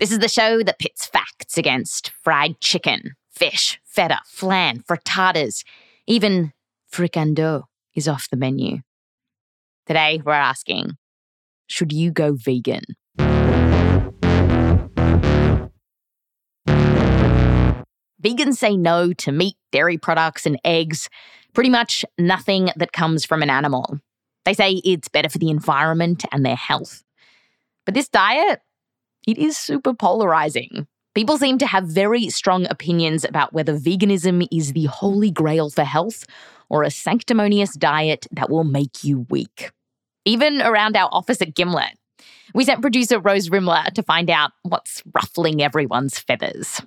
This is the show that pits facts against fried chicken, fish, feta, flan, frittatas even fricando is off the menu. Today, we're asking should you go vegan? Vegans say no to meat, dairy products, and eggs, pretty much nothing that comes from an animal. They say it's better for the environment and their health. But this diet, it is super polarizing. People seem to have very strong opinions about whether veganism is the holy grail for health or a sanctimonious diet that will make you weak. Even around our office at Gimlet. We sent producer Rose Rimler to find out what's ruffling everyone's feathers.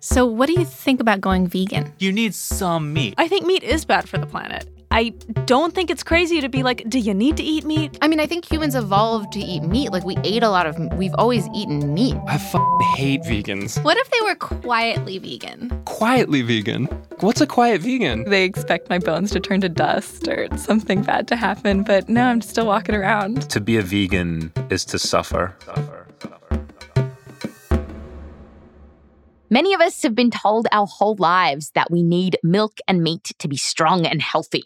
So, what do you think about going vegan? You need some meat. I think meat is bad for the planet. I don't think it's crazy to be like, do you need to eat meat? I mean, I think humans evolved to eat meat. Like, we ate a lot of, we've always eaten meat. I f- hate vegans. What if they were quietly vegan? Quietly vegan? What's a quiet vegan? They expect my bones to turn to dust or something bad to happen, but no, I'm still walking around. To be a vegan is to suffer. suffer. Many of us have been told our whole lives that we need milk and meat to be strong and healthy.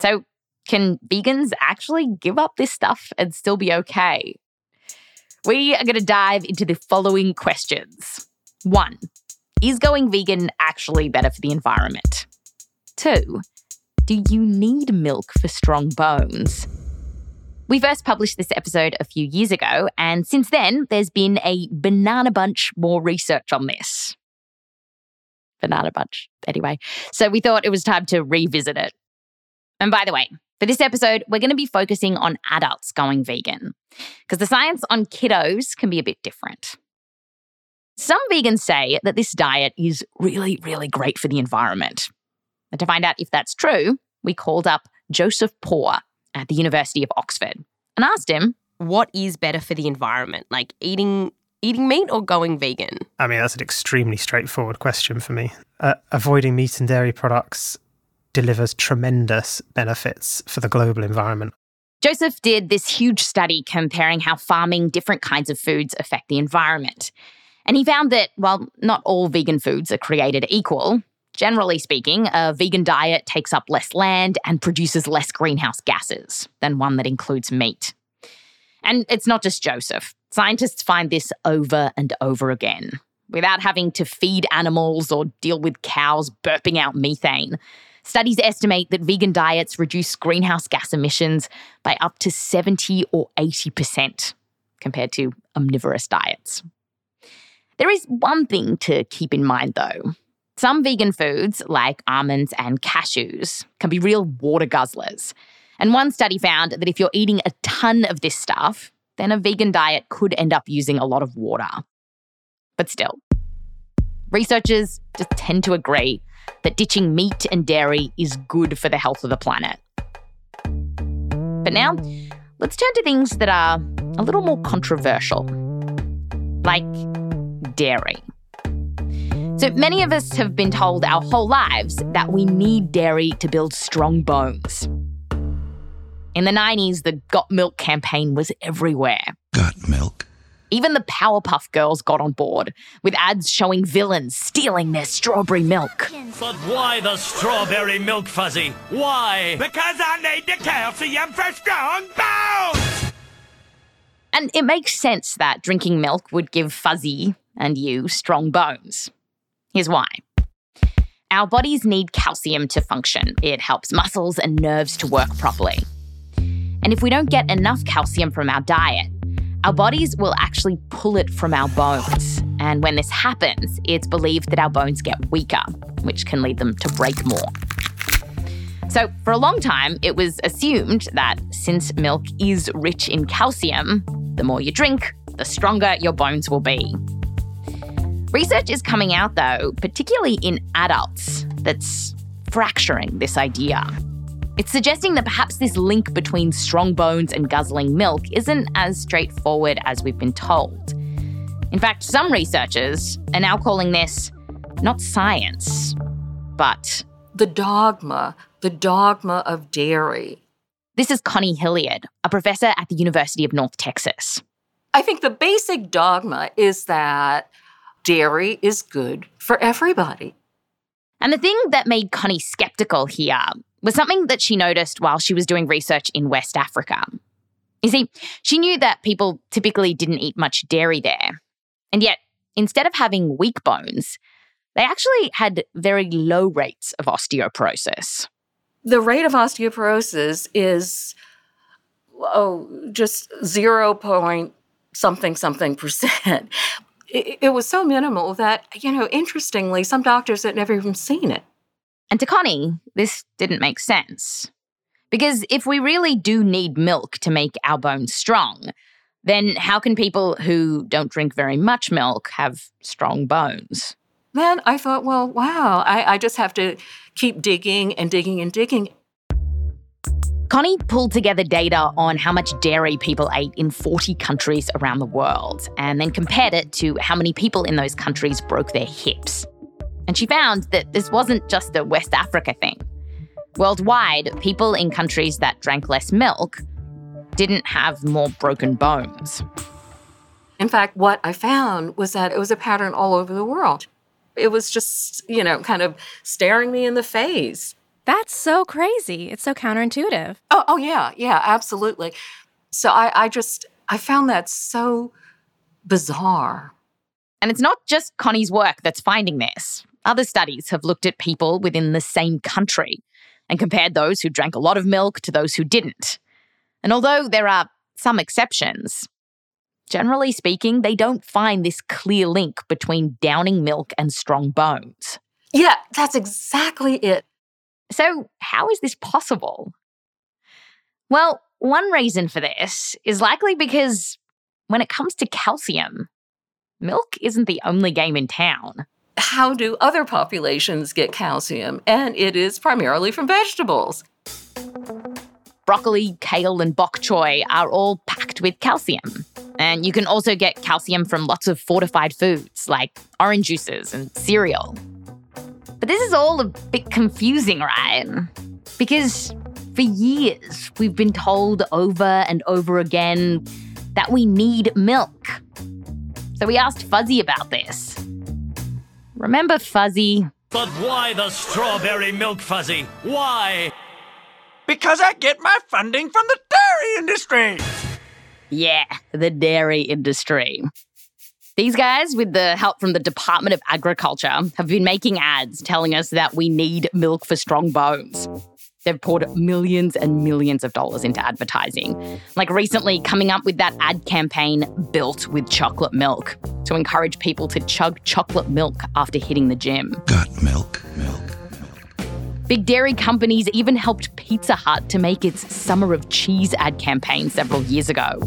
So, can vegans actually give up this stuff and still be okay? We are going to dive into the following questions. One, is going vegan actually better for the environment? Two, do you need milk for strong bones? We first published this episode a few years ago, and since then, there's been a banana bunch more research on this. Banana bunch, anyway. So we thought it was time to revisit it. And by the way, for this episode, we're going to be focusing on adults going vegan, because the science on kiddos can be a bit different. Some vegans say that this diet is really, really great for the environment. And to find out if that's true, we called up Joseph Poore, at the University of Oxford and asked him, What is better for the environment, like eating eating meat or going vegan? I mean, that's an extremely straightforward question for me. Uh, avoiding meat and dairy products delivers tremendous benefits for the global environment. Joseph did this huge study comparing how farming different kinds of foods affect the environment. And he found that while not all vegan foods are created equal, Generally speaking, a vegan diet takes up less land and produces less greenhouse gases than one that includes meat. And it's not just Joseph. Scientists find this over and over again. Without having to feed animals or deal with cows burping out methane, studies estimate that vegan diets reduce greenhouse gas emissions by up to 70 or 80% compared to omnivorous diets. There is one thing to keep in mind, though. Some vegan foods, like almonds and cashews, can be real water guzzlers. And one study found that if you're eating a ton of this stuff, then a vegan diet could end up using a lot of water. But still, researchers just tend to agree that ditching meat and dairy is good for the health of the planet. But now, let's turn to things that are a little more controversial, like dairy. So many of us have been told our whole lives that we need dairy to build strong bones. In the 90s, the Got Milk campaign was everywhere. Got milk. Even the Powerpuff Girls got on board, with ads showing villains stealing their strawberry milk. But why the strawberry milk fuzzy? Why? Because I need the calcium for strong bones! And it makes sense that drinking milk would give Fuzzy and you strong bones. Here's why. Our bodies need calcium to function. It helps muscles and nerves to work properly. And if we don't get enough calcium from our diet, our bodies will actually pull it from our bones. And when this happens, it's believed that our bones get weaker, which can lead them to break more. So, for a long time, it was assumed that since milk is rich in calcium, the more you drink, the stronger your bones will be. Research is coming out, though, particularly in adults, that's fracturing this idea. It's suggesting that perhaps this link between strong bones and guzzling milk isn't as straightforward as we've been told. In fact, some researchers are now calling this not science, but the dogma, the dogma of dairy. This is Connie Hilliard, a professor at the University of North Texas. I think the basic dogma is that dairy is good for everybody. And the thing that made Connie skeptical here was something that she noticed while she was doing research in West Africa. You see, she knew that people typically didn't eat much dairy there. And yet, instead of having weak bones, they actually had very low rates of osteoporosis. The rate of osteoporosis is, oh, just 0 point something something percent. It, it was so minimal that, you know, interestingly, some doctors had never even seen it. And to Connie, this didn't make sense. Because if we really do need milk to make our bones strong, then how can people who don't drink very much milk have strong bones? Then I thought, well, wow, I, I just have to keep digging and digging and digging. Connie pulled together data on how much dairy people ate in 40 countries around the world and then compared it to how many people in those countries broke their hips. And she found that this wasn't just a West Africa thing. Worldwide, people in countries that drank less milk didn't have more broken bones. In fact, what I found was that it was a pattern all over the world. It was just, you know, kind of staring me in the face. That's so crazy. It's so counterintuitive. Oh, oh yeah, yeah, absolutely. So I, I just I found that so bizarre. And it's not just Connie's work that's finding this. Other studies have looked at people within the same country and compared those who drank a lot of milk to those who didn't. And although there are some exceptions, generally speaking, they don't find this clear link between downing milk and strong bones. Yeah, that's exactly it. So, how is this possible? Well, one reason for this is likely because when it comes to calcium, milk isn't the only game in town. How do other populations get calcium? And it is primarily from vegetables. Broccoli, kale, and bok choy are all packed with calcium. And you can also get calcium from lots of fortified foods like orange juices and cereal. But this is all a bit confusing, right? Because for years, we've been told over and over again that we need milk. So we asked Fuzzy about this. Remember Fuzzy? But why the strawberry milk fuzzy? Why? Because I get my funding from the dairy industry. Yeah, the dairy industry. These guys, with the help from the Department of Agriculture, have been making ads telling us that we need milk for strong bones. They've poured millions and millions of dollars into advertising. Like recently, coming up with that ad campaign, Built with Chocolate Milk, to encourage people to chug chocolate milk after hitting the gym. Got milk, milk. Big dairy companies even helped Pizza Hut to make its Summer of Cheese ad campaign several years ago,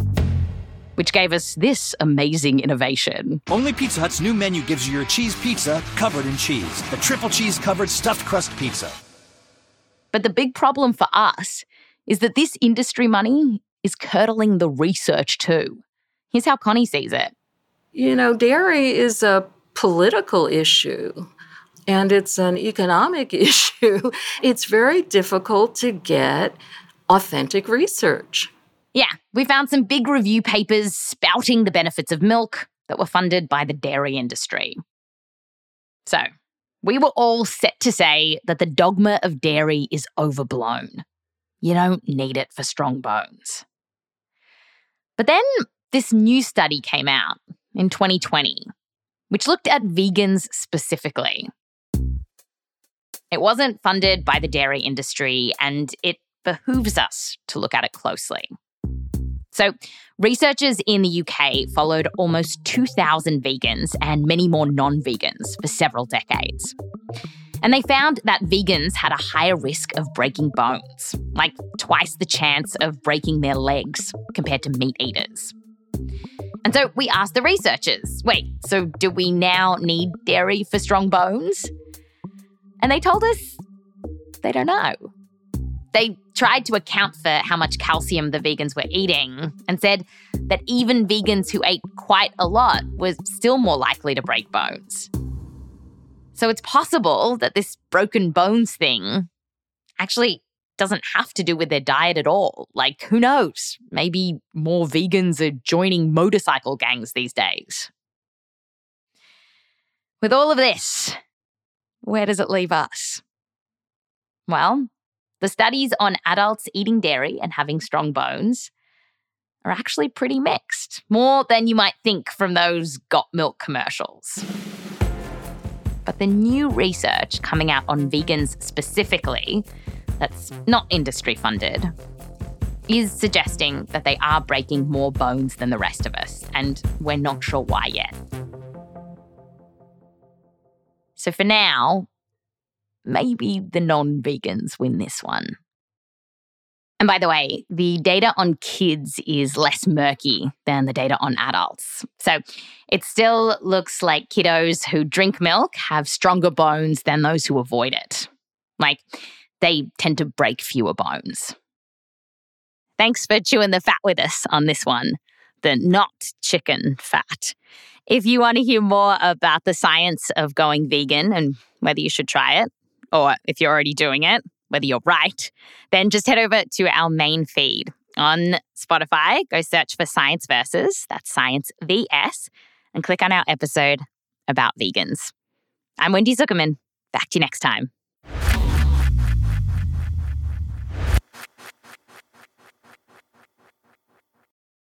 which gave us this amazing innovation. Only Pizza Hut's new menu gives you your cheese pizza covered in cheese. The triple cheese covered stuffed crust pizza. But the big problem for us is that this industry money is curdling the research too. Here's how Connie sees it. You know, dairy is a political issue and it's an economic issue. It's very difficult to get authentic research. Yeah, we found some big review papers spouting the benefits of milk that were funded by the dairy industry. So, we were all set to say that the dogma of dairy is overblown. You don't need it for strong bones. But then this new study came out in 2020, which looked at vegans specifically. It wasn't funded by the dairy industry, and it behooves us to look at it closely. So, researchers in the UK followed almost 2,000 vegans and many more non vegans for several decades. And they found that vegans had a higher risk of breaking bones, like twice the chance of breaking their legs compared to meat eaters. And so we asked the researchers wait, so do we now need dairy for strong bones? And they told us they don't know. They tried to account for how much calcium the vegans were eating and said that even vegans who ate quite a lot were still more likely to break bones. So it's possible that this broken bones thing actually doesn't have to do with their diet at all. Like, who knows? Maybe more vegans are joining motorcycle gangs these days. With all of this, where does it leave us? Well, the studies on adults eating dairy and having strong bones are actually pretty mixed, more than you might think from those got milk commercials. But the new research coming out on vegans specifically, that's not industry funded, is suggesting that they are breaking more bones than the rest of us, and we're not sure why yet. So for now, maybe the non vegans win this one. And by the way, the data on kids is less murky than the data on adults. So it still looks like kiddos who drink milk have stronger bones than those who avoid it. Like they tend to break fewer bones. Thanks for chewing the fat with us on this one the not chicken fat. If you want to hear more about the science of going vegan and whether you should try it, or if you're already doing it, whether you're right, then just head over to our main feed on Spotify. Go search for Science Versus, that's Science VS, and click on our episode about vegans. I'm Wendy Zukerman. Back to you next time.